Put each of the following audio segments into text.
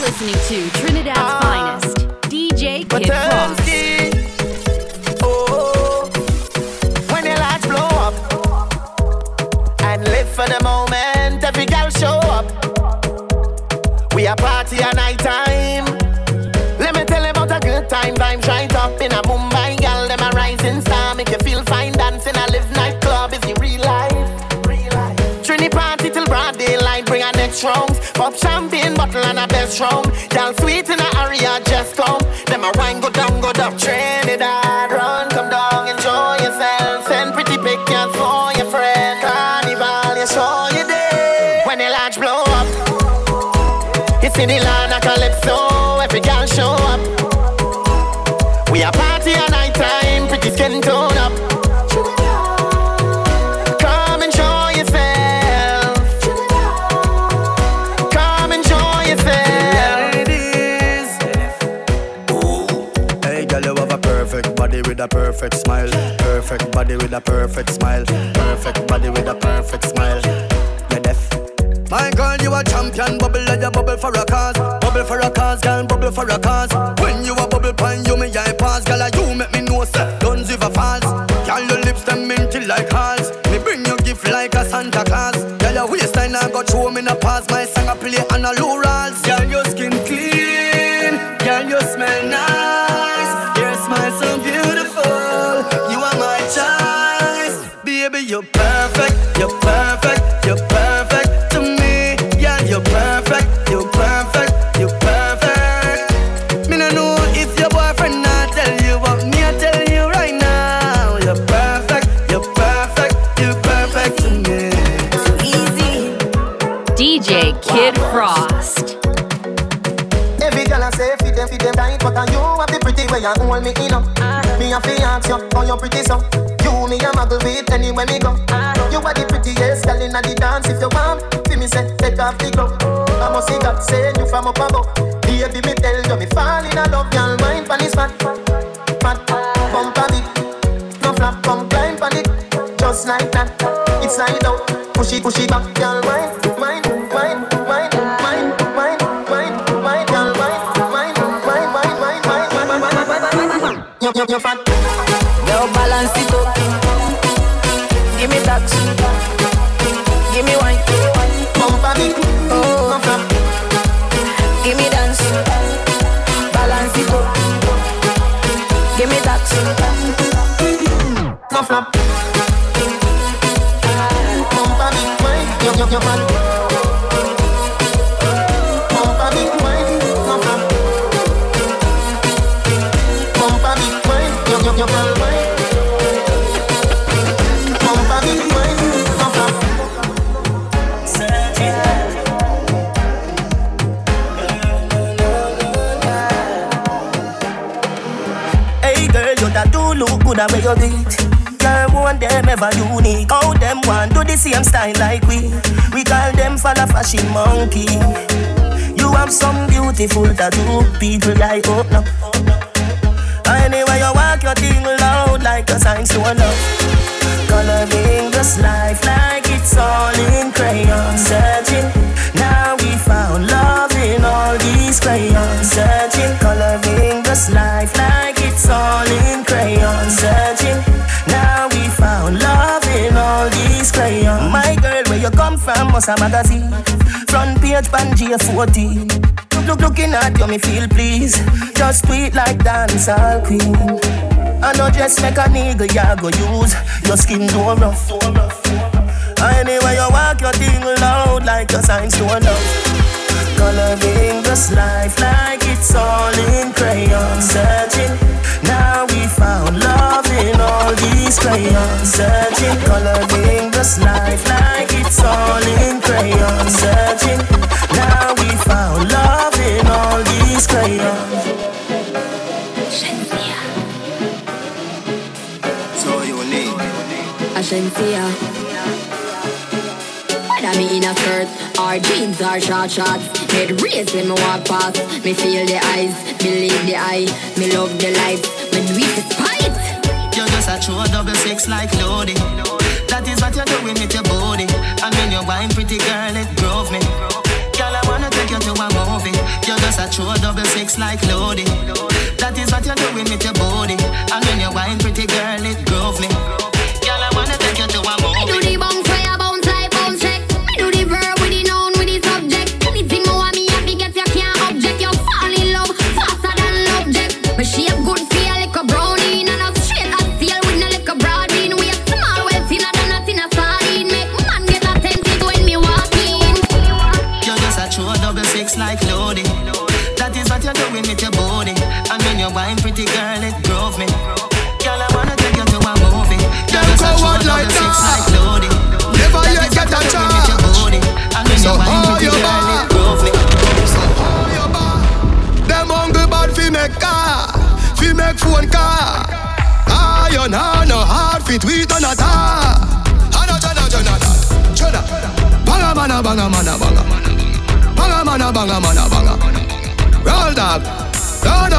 listening to Trinidad's finest, DJ Kid Frost. Rounds. Pop champagne bottle and a best round. Y'all sweet in a area, just come. Them a wine go down, go down. Trinidad, run, come down, enjoy yourself. Send pretty pictures for your friend. Carnival, you show you day. When the large blow up, it's in the land of Calypso. Every girl show with a perfect smile. Perfect body with a perfect smile. Perfect body with a perfect smile. You're deaf. My girl, you a champion. Bubble like a bubble for a cause. Bubble for a cause, girl. Bubble for a cause. When you a bubble pine, you me eye pass. Girl, you make me know. Guns if a falls. Girl, your lips them minty like halls. Me bring you gift like a Santa Claus. Girl, your waistline I got show me a pass. My song I play on a low. Pretty hold me in up. Me a fi ask you, how you pretty so me a muggle with anywhere me go. You are the prettiest girl inna the dance. If you want, feel me say take off the glove. I must see God send you from up above. Baby, me tell you me fall in love. Girl, mind pon this fat, fat, bump on it. No flap, come climb pon it, just like that. It's slide out, push it, push it back, girl, mind, you, you, fat. Now balance it up. Give me that. You did. Girl, one them ever unique. How them want do the same style like we? We call them falla fashion monkey. You have some beautiful tattoo, people like oh no. Anyway, you walk your thing loud like a sign to a love. Coloring this life like it's all in crayon. Searching, come a magazine. Front page, Pangea 14. Look, look, looking at you, me feel please. Just tweet like dancehall queen. I know just make a nigga, ya go use your skin too rough. Anyway, you walk your thing loud like a sign to love. Coloring this life like it's all in crayon. Searching, now we found love in all these crayons. Searching, coloring this life like it's all in crayons. Searching, now we found love in all these crayons. So unique. Ashensia. Me in a skirt or jeans or short shorts Head raise when me walk past Me feel the eyes, believe the eye. Me love the light, me it despite. You're just a true double six like Lodi That is what you're doing with your body. And when you're wine pretty girl, it drove me. Girl, I wanna take you to a movie. You're just a true double six like loading. That is what you're doing with your body. And when you wine, pretty girl, it grove me.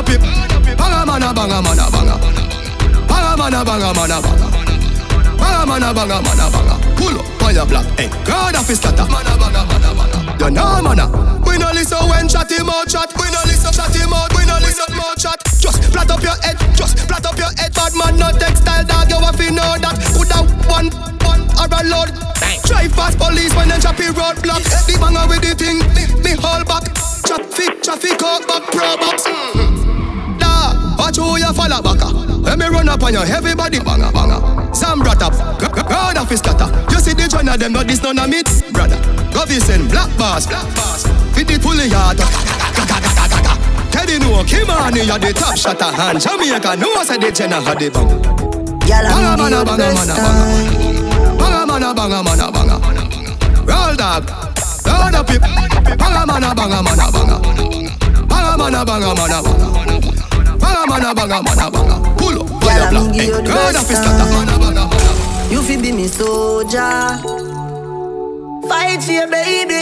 It. Banga mana banga mana banga. Banga mana banga mana banga. Banga mana banga mana banga. Pull up on your block. Hey, God of his starter. Mana banga mana banga. You know mana. We no listen when chat him out chat. We no listen chat him out. We no listen more chat. Just flat up your head, just flat up your head. Bad man, no textile dog, you have to know that. Put out one, one or a load. Drive past police when them choppy roadblock. The banger with the thing, me, me hold back. Traffic, traffic out back, pro box. Mm-hmm. Watch who you follow back. Let me run up on your heavy body, banger, banger. Sam brought up, God of his scatter. You see the joint of them, but this none of me, brother. Go send black bars, black bars. Fit it fully hard. Teddy know Kimani you the top a hand Jamaica know say the Jenna had the bang Banga mana banga mana banga Banga mana banga mana banga Roll dog Roll up it Banga mana banga mana banga Banga mana banga mana banga Banga mana banga mana banga Pull up Hey Roll up his cutter Banga banga mana You fi be me soldier Fight for your baby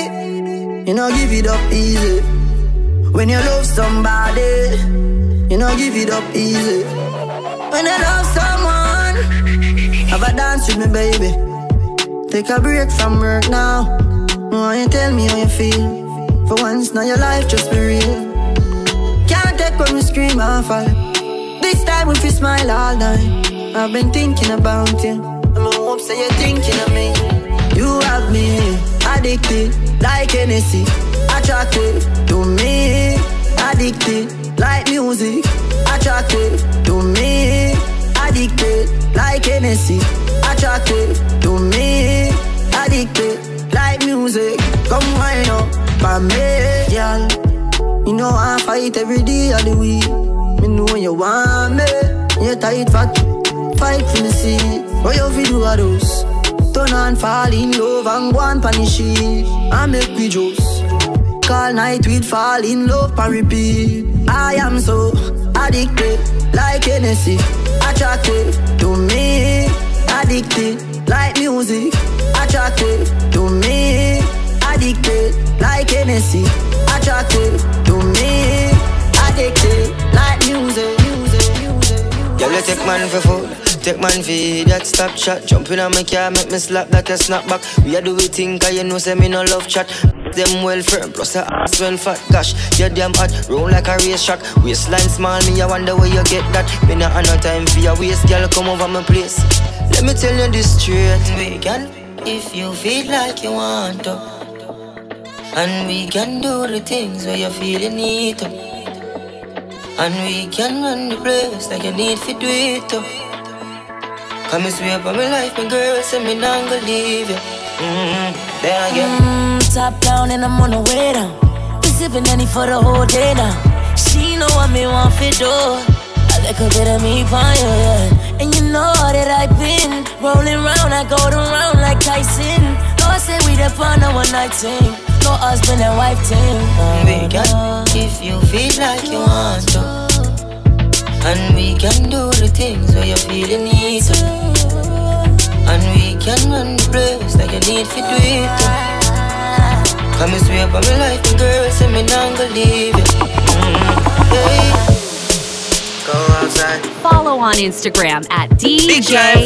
You know give it up easy when you love somebody, you know give it up easy. When you love someone, have a dance with me, baby. Take a break from work now. Why you tell me how you feel? For once, now your life just be real. When we scream and fall. This time we feel smile all night. I've been thinking about you. I'm hope say you're thinking of me. You have me addicted like Hennessy attractive to me. Addicted like music, attractive to me. Addicted like Hennessy, attractive to me. Addicted like music, come wind up by me, girl. You know I fight every day of the week. Me know when you want me, you tight fat, fight for me see. What you feel do are those? Turn on, fall in love and go on punish it. I make me juice night we'd fall in love and repeat. I am so addicted, like Hennessy, attracted to me. Addicted, like music, attracted to me. Addicted, like Hennessy, attracted to me. Addicted, like music, music, music. Girl, you take man for food. Take man feed that stop chat. Jump in on my car, make me slap that a snapback. We a do we think, cause you know say me no love chat. Them well firm, plus the ass well fat. Gosh, you damn hot, roll like a race track. Waistline small, me I wonder where you get that. Me not have no time for your waist, girl, come over my place. Let me tell you this straight. We can, if you feel like you want to. And we can do the things where you feel you need to. And we can run the place like you need to do it too. Come and swear for my life, my girl, say me not gonna leave you. Mm-hmm. Then again. Mm, top down and I'm on the way down. Be sipping any for the whole day now. She know what me want for do. A little bit of me fire. And you know that I've been rolling round, I go around like Tyson. Lord say we the on a one night. No husband and wife team. We can, if you feel like you want to. And we can do the things where you feel you need to. And we can run the place like you need to do it too. Come and swear for my life, and girl, say me not gonna leave you. Mm-hmm. Hey. Follow on Instagram at DJ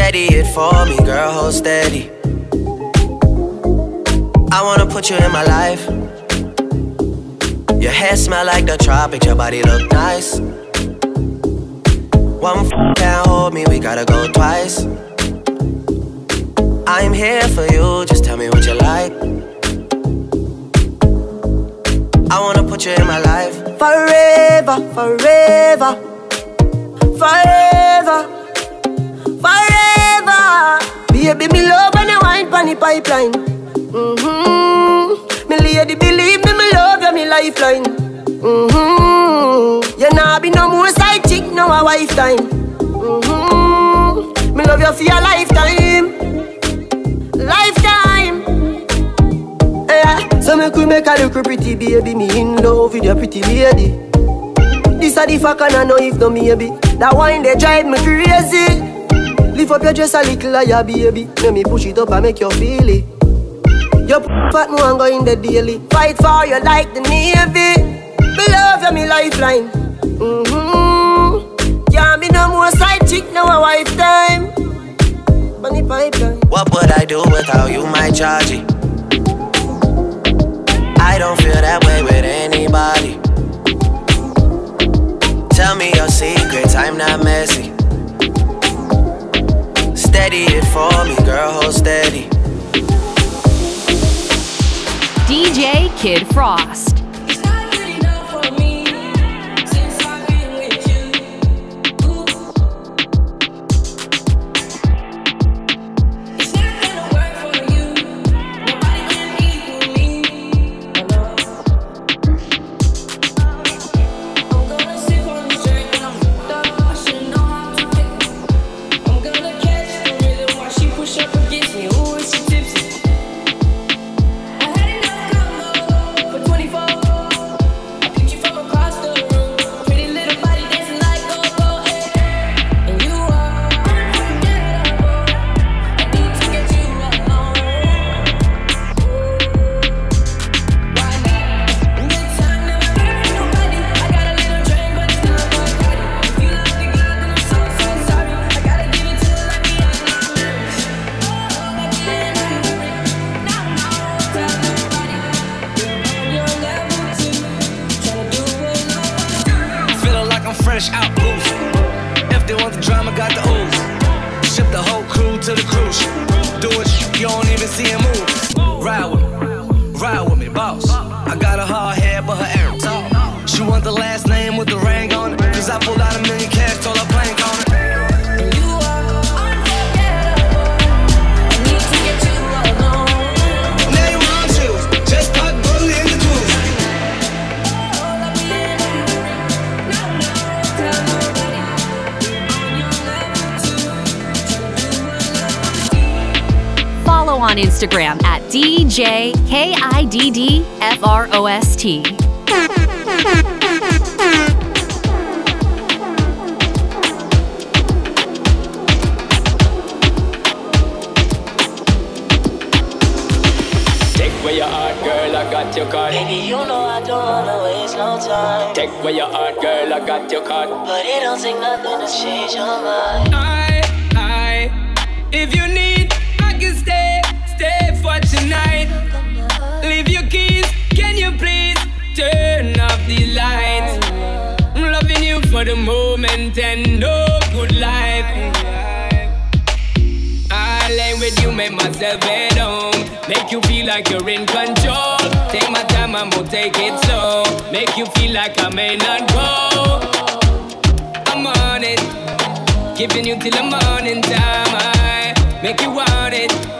Steady it for me, girl, hold steady. I wanna put you in my life. Your hair smell like the tropics, your body look nice. One f- can't hold me, we gotta go twice. I'm here for you, just tell me what you like. I wanna put you in my life. Forever, forever, forever, forever. Baby, me love when you wine pon the pipeline. Mm-hmm. Me lady, believe me, me love you, me lifeline. Mm-hmm. You nah be no more side chick, no a wife time. Mm-hmm. Me love you for your lifetime, lifetime. Yeah. So me could make a look pretty baby, me in love with your pretty lady. This a the fuck and I know if no maybe. That wine they drive me crazy. Lift up your dress a little higher, baby. Let me push it up and make you feel it. Your fat no go in the daily. Fight for you like the navy. Me love you, me lifeline. Mm-hmm. Can't be no more side chick, no a wife time. Pipeline. What would I do without you, my chargy? I don't feel that way with anybody. Tell me your secrets, I'm not messy. Steady it for me, girl, hold steady. DJ Kid Frost. Fresh out booze. If they want the drama, got the ooze. Ship the whole crew to the cruise. Do it, you don't even see him move. Instagram at DJ KIDDFROST. Take where your heart, girl, I got your card. Baby, you know I don't wanna waste no time. Take where your heart, girl, I got your card. But it don't take nothing to change your mind. I, I, if you need, for the moment and no good life. I lay with you, make myself at home. Make you feel like you're in control. Take my time, I'm gonna take it slow. Make you feel like I may not go. I'm on it. Giving you till the morning time. I make you want it.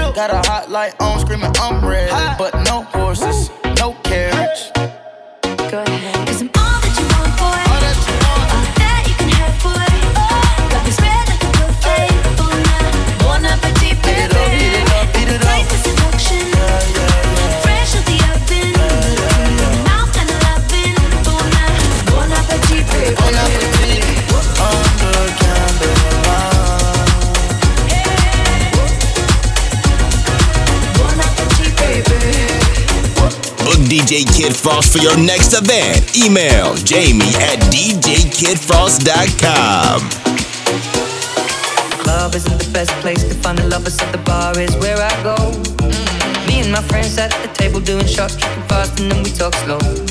Got a hot light on, screaming I'm red, but no horses. Next event. Email jamie at djkidfrost.com. Club isn't the best place to find the lovers, so the bar is where I go. Mm. Me and my friends at the table doing shots, tripping fast, and then we talk slow.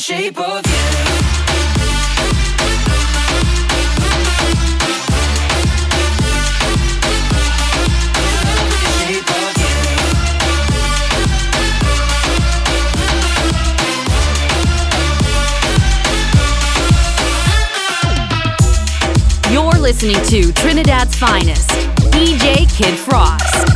Shape of you. listening to Trinidad's finest, DJ Kid Frost.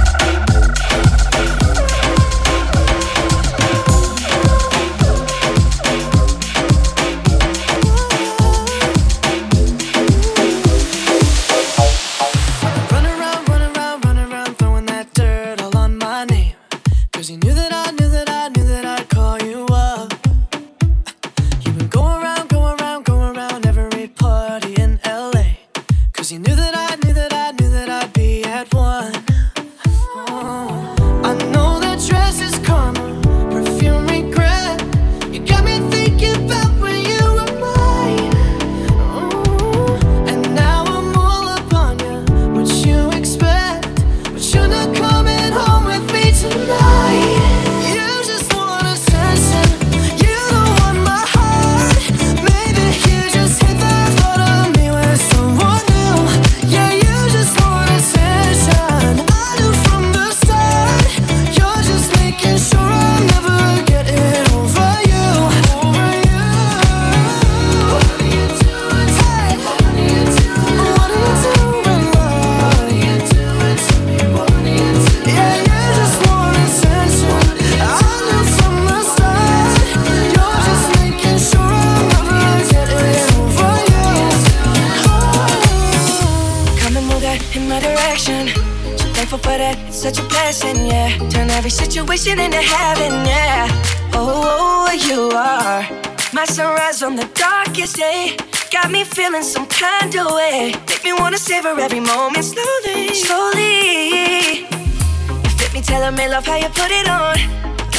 Love how you put it on.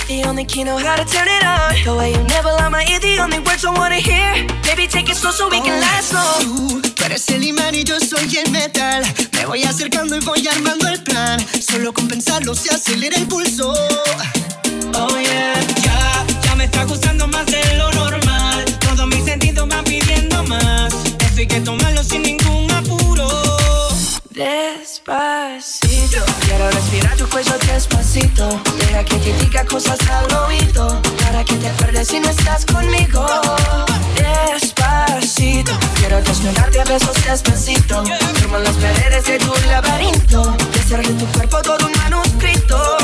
The only key know how to turn it on. The way you never lie my ear, the only words I wanna hear. Baby, take it slow so we can last long. Tú eres el imán y yo soy el metal. Me voy acercando y voy armando el plan. Solo con pensarlo se acelera el pulso. Oh yeah, ya, ya me está gustando más de lo normal. Todos mis sentidos van pidiendo más. Esto hay que tomarlo sin ningún apuro. Despacito, quiero respirar tu cuello despacito. Deja que te diga cosas al oído. Para que te acuerdes si no estás conmigo. Despacito, quiero desnudarte a besos despacito. Firmo las paredes de tu laberinto. Y tu cuerpo todo un manuscrito.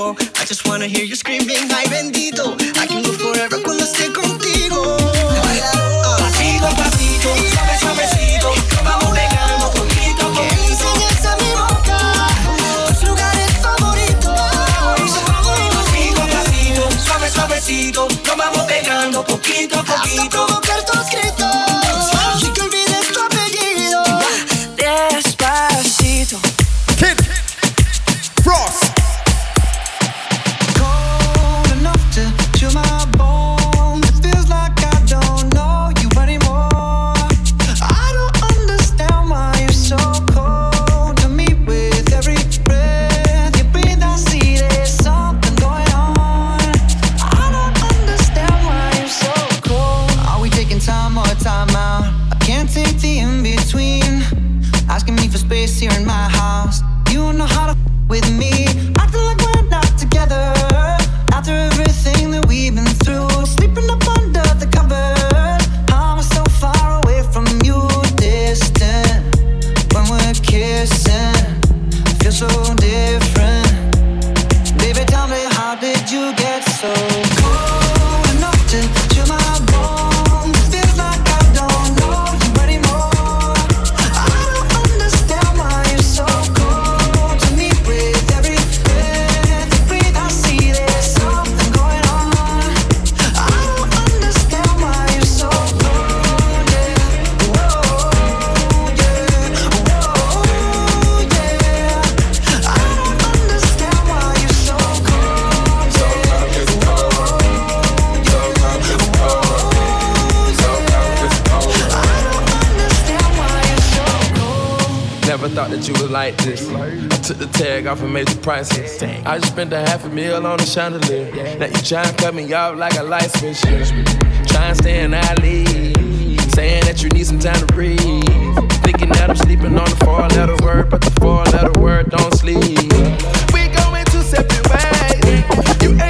I just wanna hear you screaming, ay bendito. Never thought that you was like this. I took the tag off and made the prices. I just spent a half a meal on the chandelier. Now you tryna cut me off like a light switch. Try and stay in alley. Saying that you need some time to breathe. Thinking that I'm sleeping on the four letter word, but the four letter word don't sleep. We going two separate ways. You ain't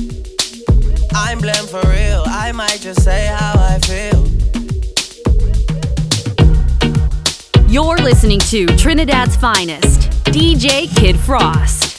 I'm blamed for real. I might just say how I feel. You're listening to Trinidad's finest, DJ Kid Frost.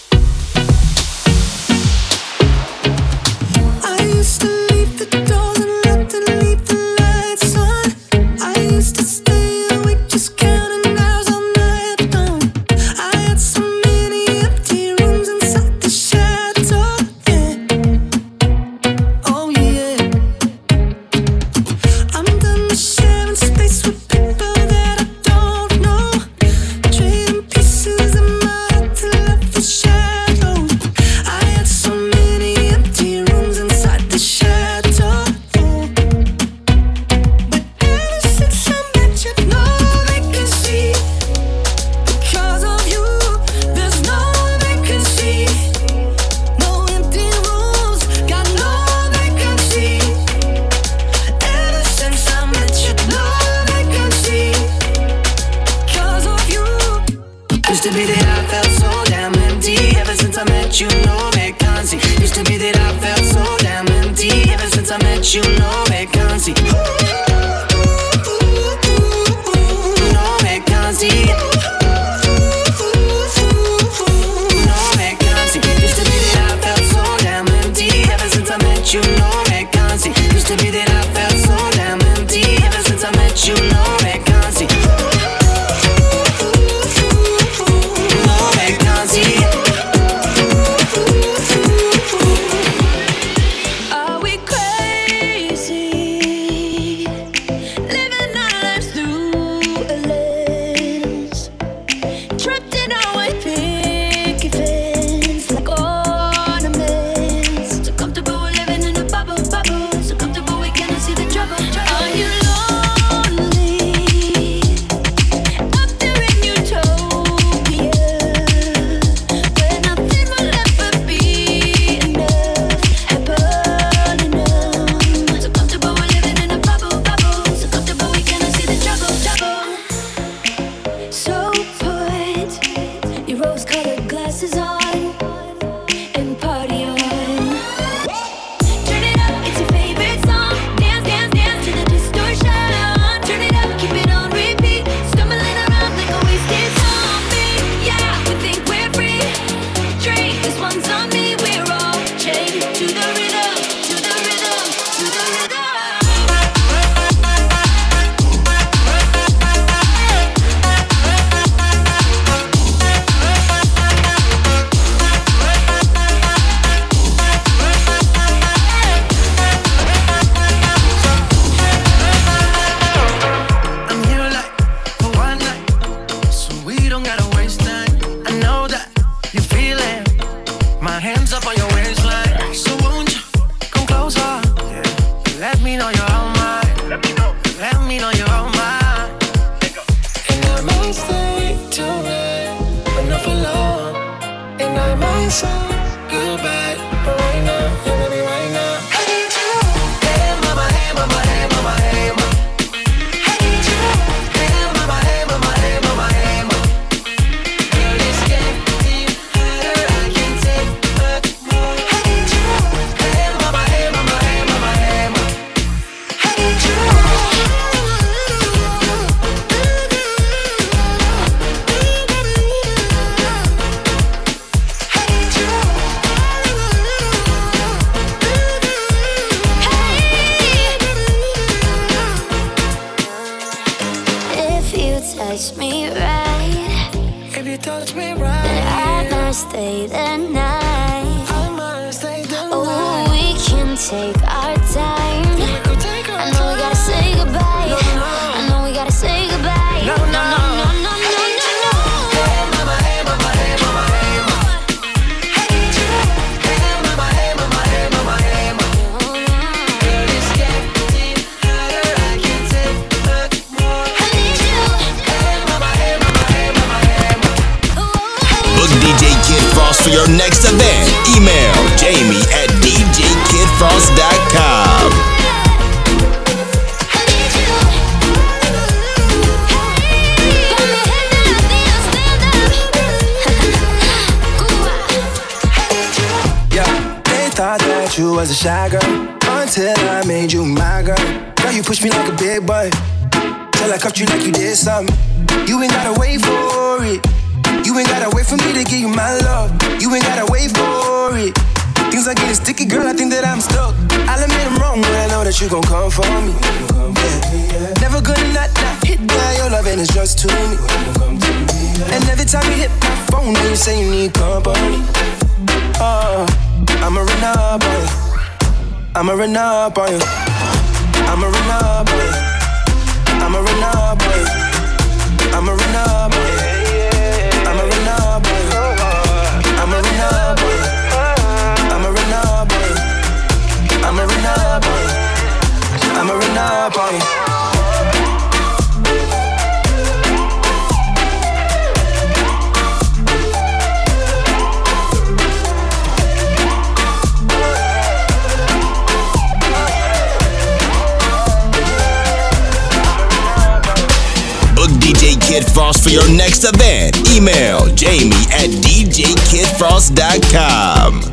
say you need company. Oh, I'ma run up on you. I'ma run up on you. I'ma run up on you. I'ma run up on you. Frost for your next event. Email jamie at djkidfrost.com.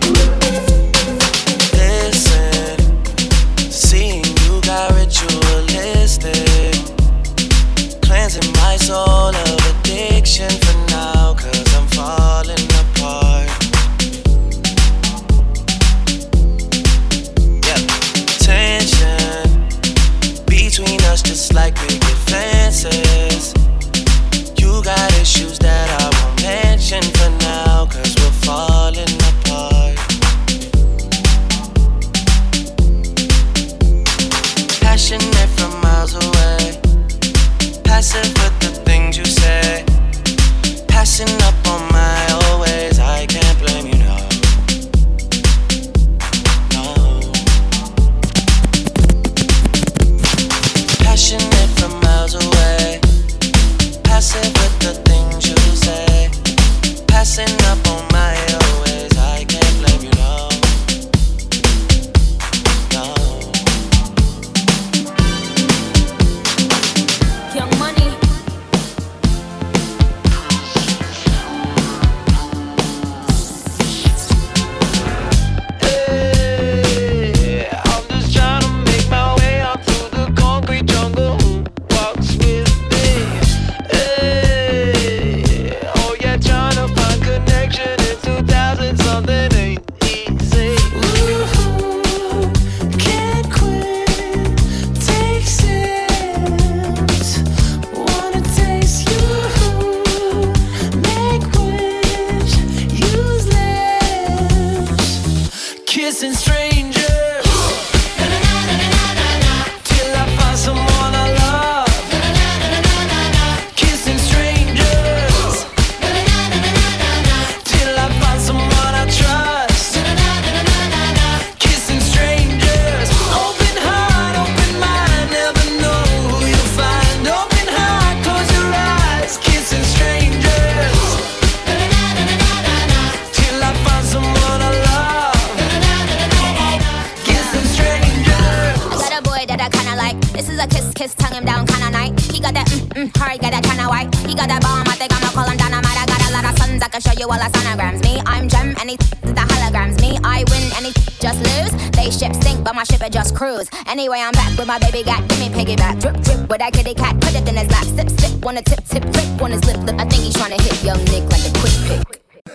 cruise. Anyway, I'm back with my baby got give me piggyback. Drip, drip with that kitty cat. Put it in his lap. Sip, sip on a tip, tip, tip on his lip, lip. I think he's trying to hit young Nick like a quick pick.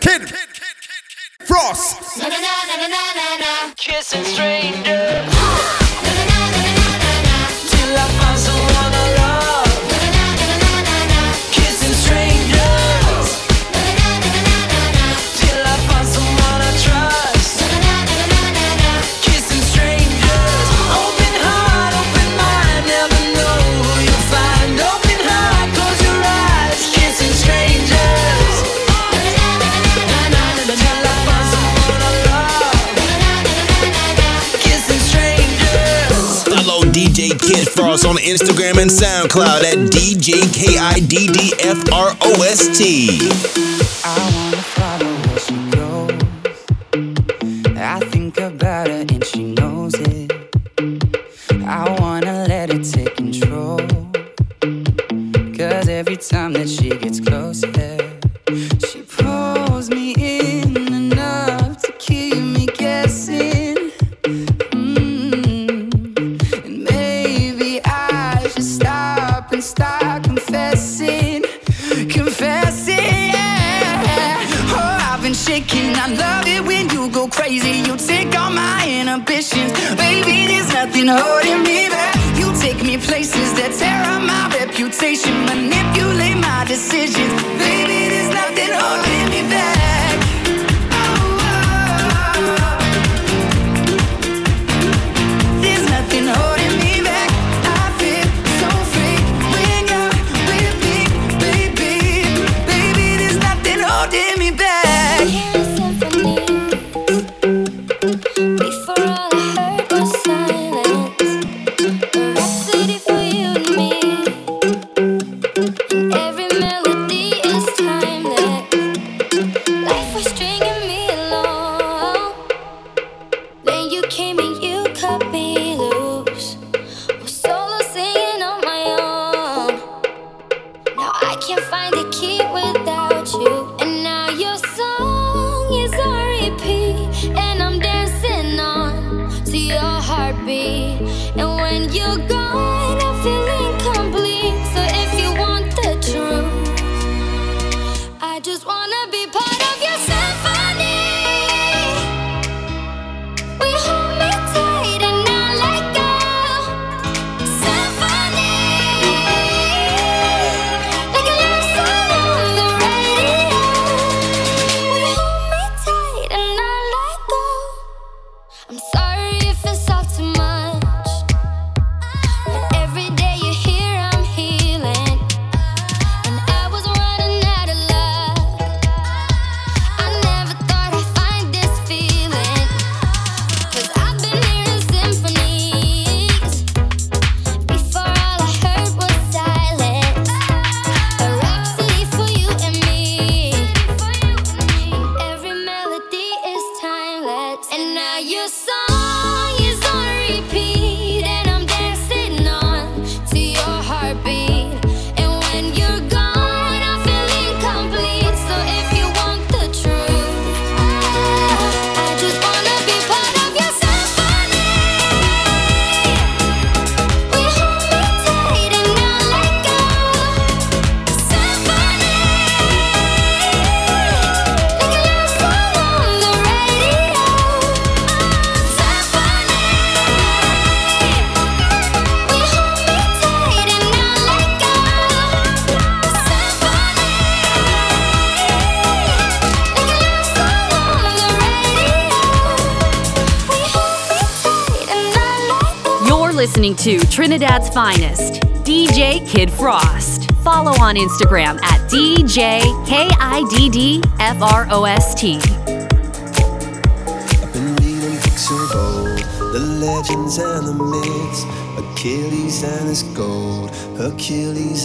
Kid, kid, kid, kid, kid. Frost. Na na na na na na na. Kissing stranger. on Instagram and SoundCloud at DJ K I D D F R O S T. been holding me back. You take me places that tear up my reputation, manipulate my decisions. Baby, there's nothing holding me Trinidad's finest, DJ Kid Frost. Follow on Instagram at DJ K-I-D-D-F-R-O-S-T. I've been reading books of old, the legends and the myths, Achilles and his gold,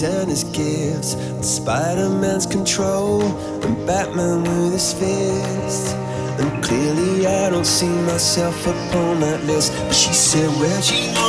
and his gifts, Spider-Man's control, and Batman with his. And clearly I don't see myself upon that list. But she said, where'd you?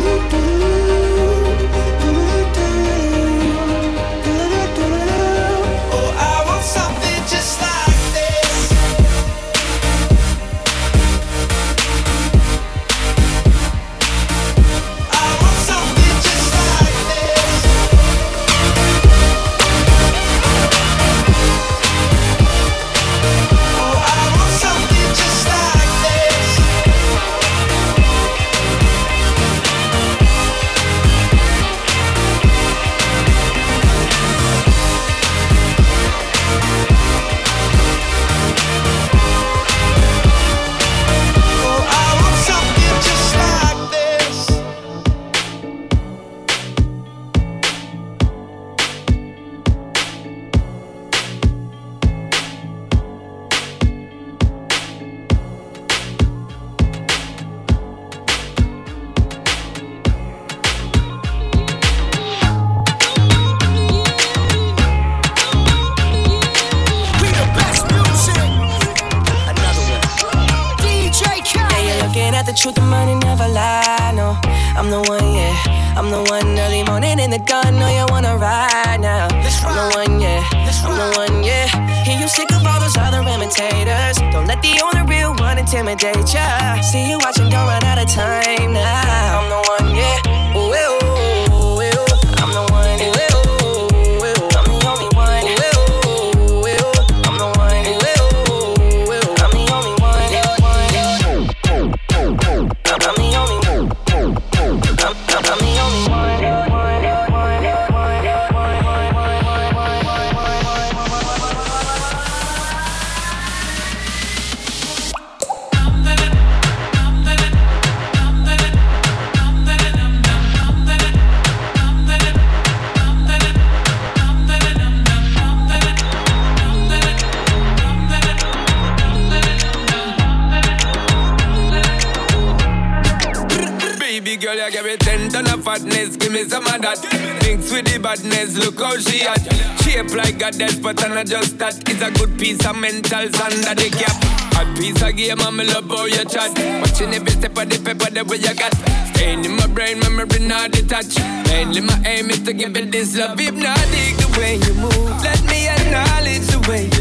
But I'm not just that. It's a good piece of mentals under the cap. A piece of game, I'm love how you chat. Watching every step of the paper, the way you got. Staying in my brain, memory not detached. Mainly my aim is to give it this love. Hypnotic the way you move. Let me acknowledge the way you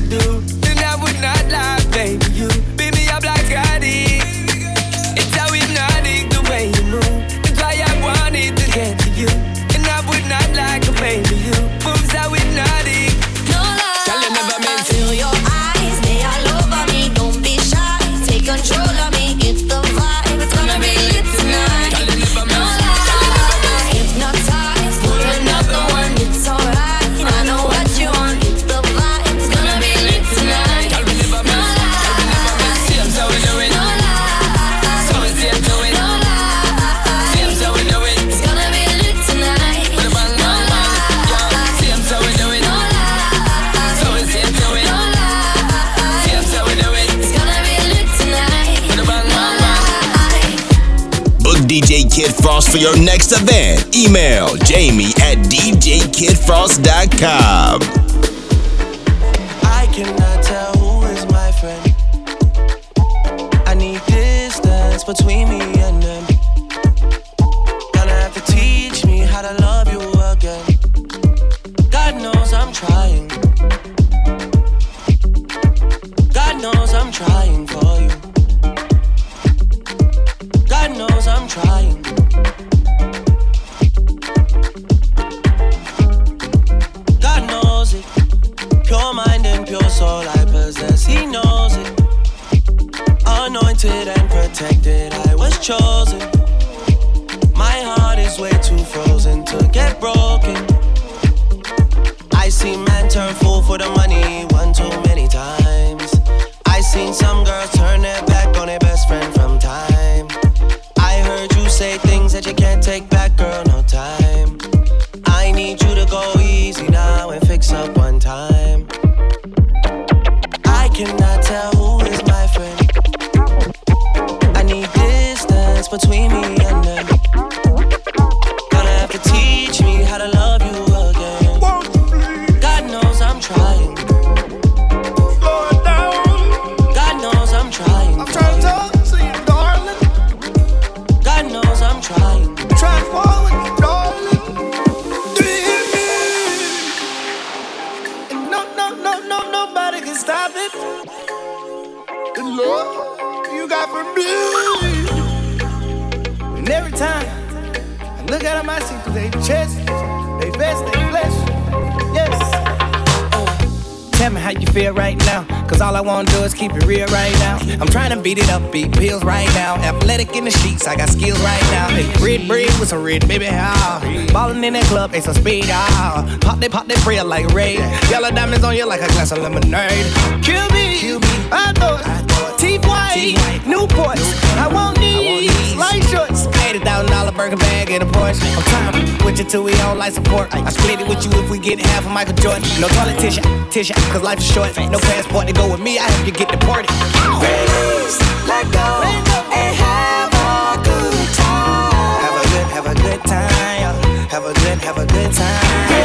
DJ Kid Frost for your next event. Email Jamie at djkidfrost.com. I cannot tell who is my friend. I need distance between me Tell me how you feel right now. Cause all I wanna do is keep it real right now. I'm trying to beat it up, beat pills right now. Athletic in the sheets, I got skills right now. Hey, red bread with some red, baby, how? Ballin' in that club, ain't some speed, ah. Pop they, pop they prayer like Ray. Yellow diamonds on you like a glass of lemonade. Kill me, Kill me. I thought, teeth white, Newports. I want these light shorts. $80,000 Birkin bag and a Porsche. I'm trying with you till we on life support. I split it with you if we get half of Michael Jordan. No politician, tissue, cause life is short. No passport to go with me, I help you get deported. Raise, let go, and have a good time. Have a good, have a good time. Have a good, have a good time.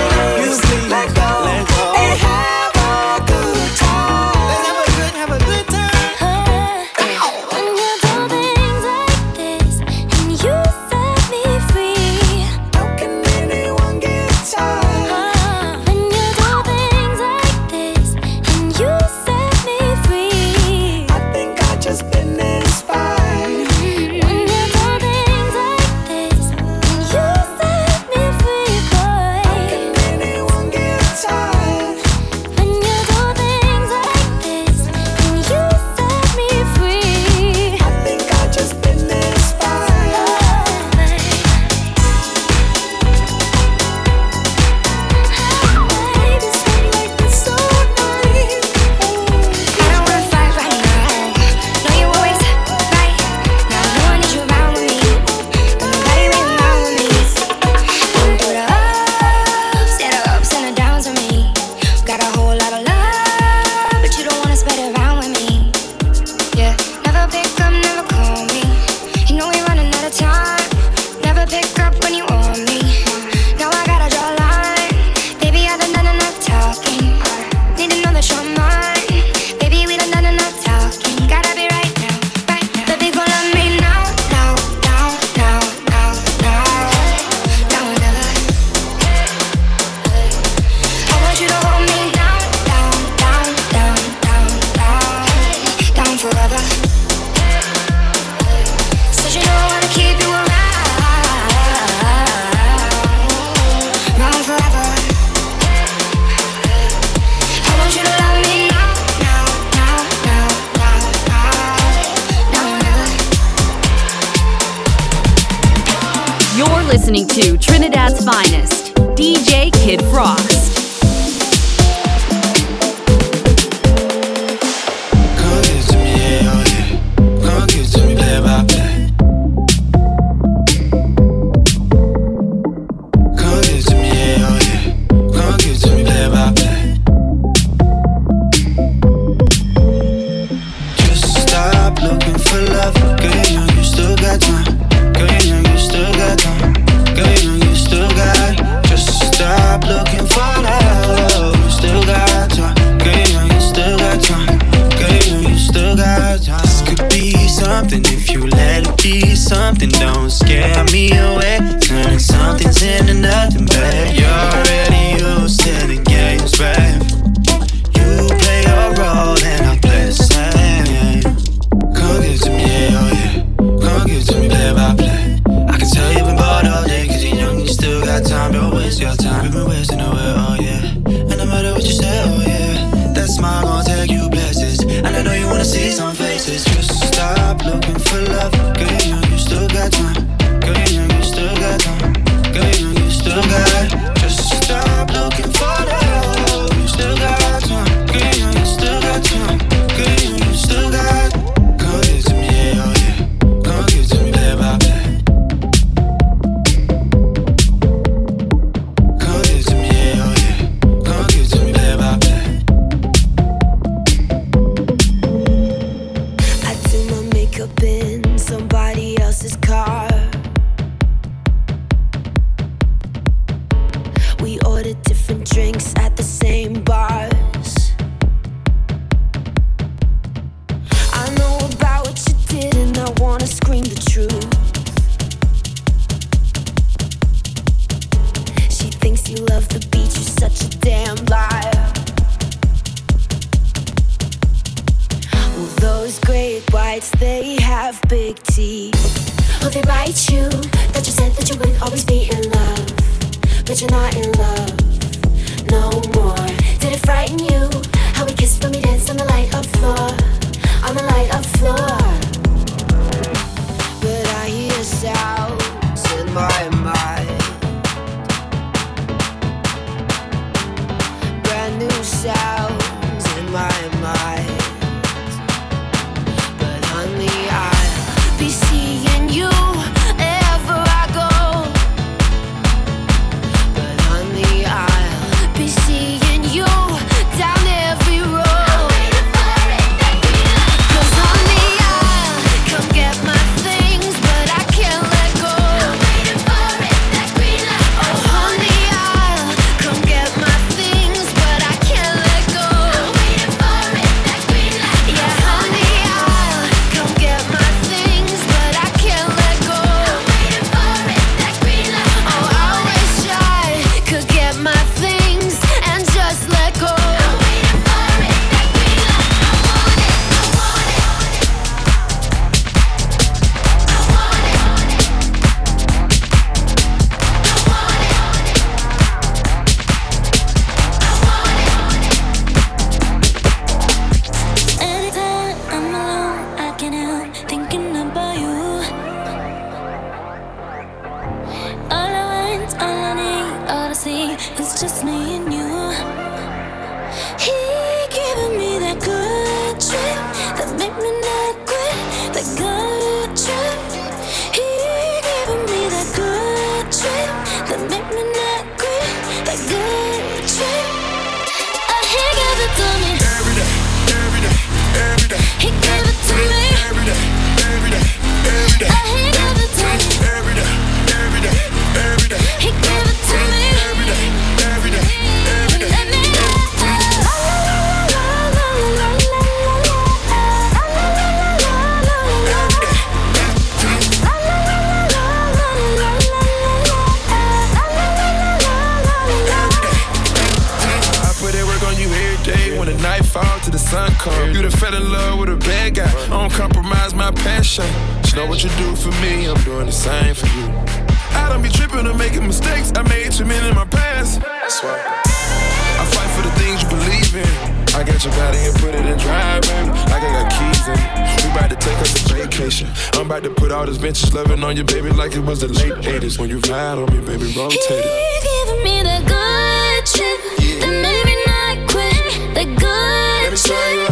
I got your body and put it in drive, baby. I got your keys in. We about to take us a vacation. I'm about to put all this vintage loving on you, baby, like it was the late 80s. When you ride on me, baby, rotate it. He's giving me the good trip. Yeah. The me not quit. The good trip.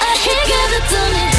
I hear you got the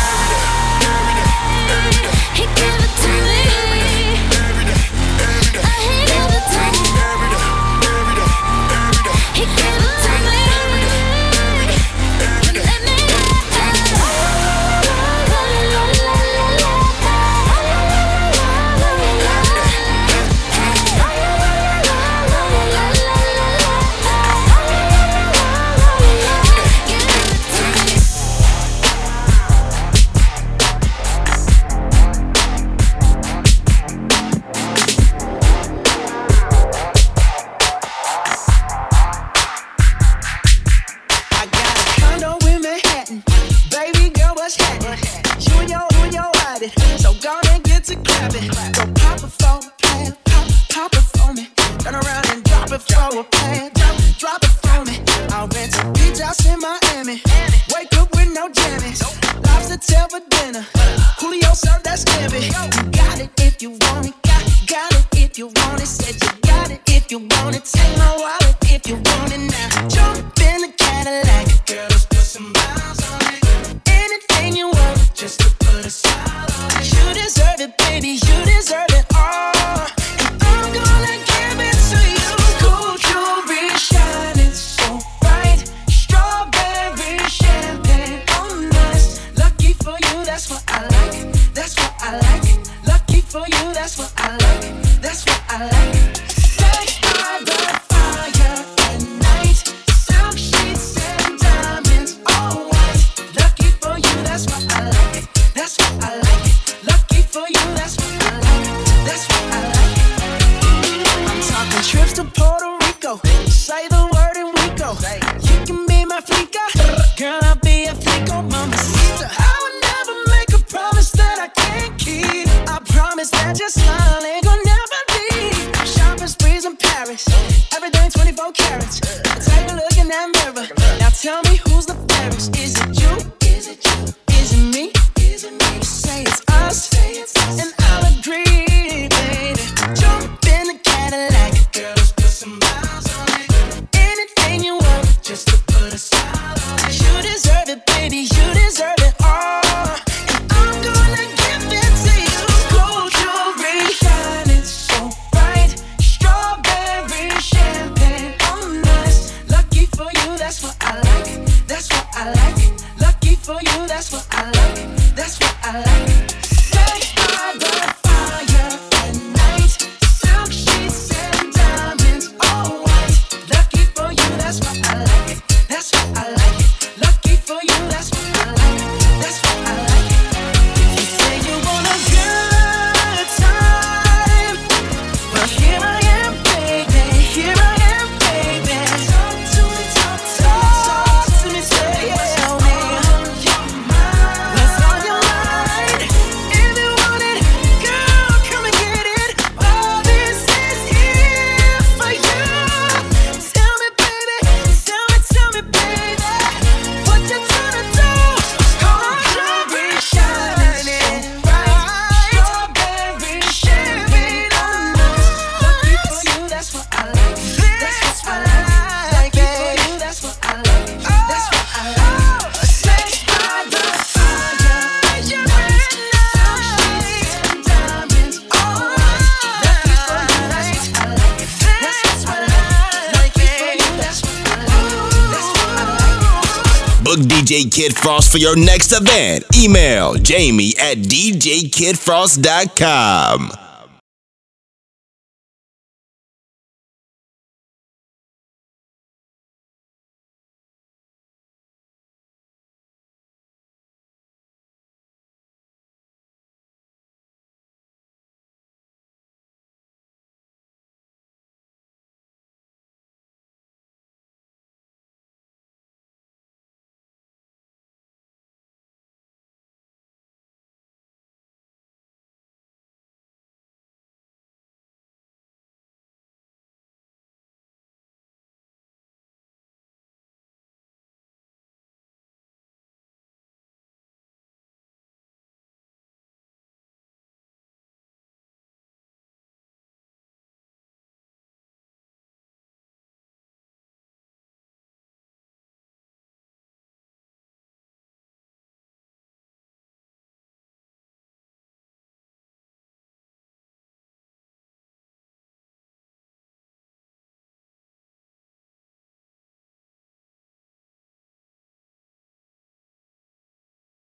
Frost for your next event. Email jamie at djkidfrost.com.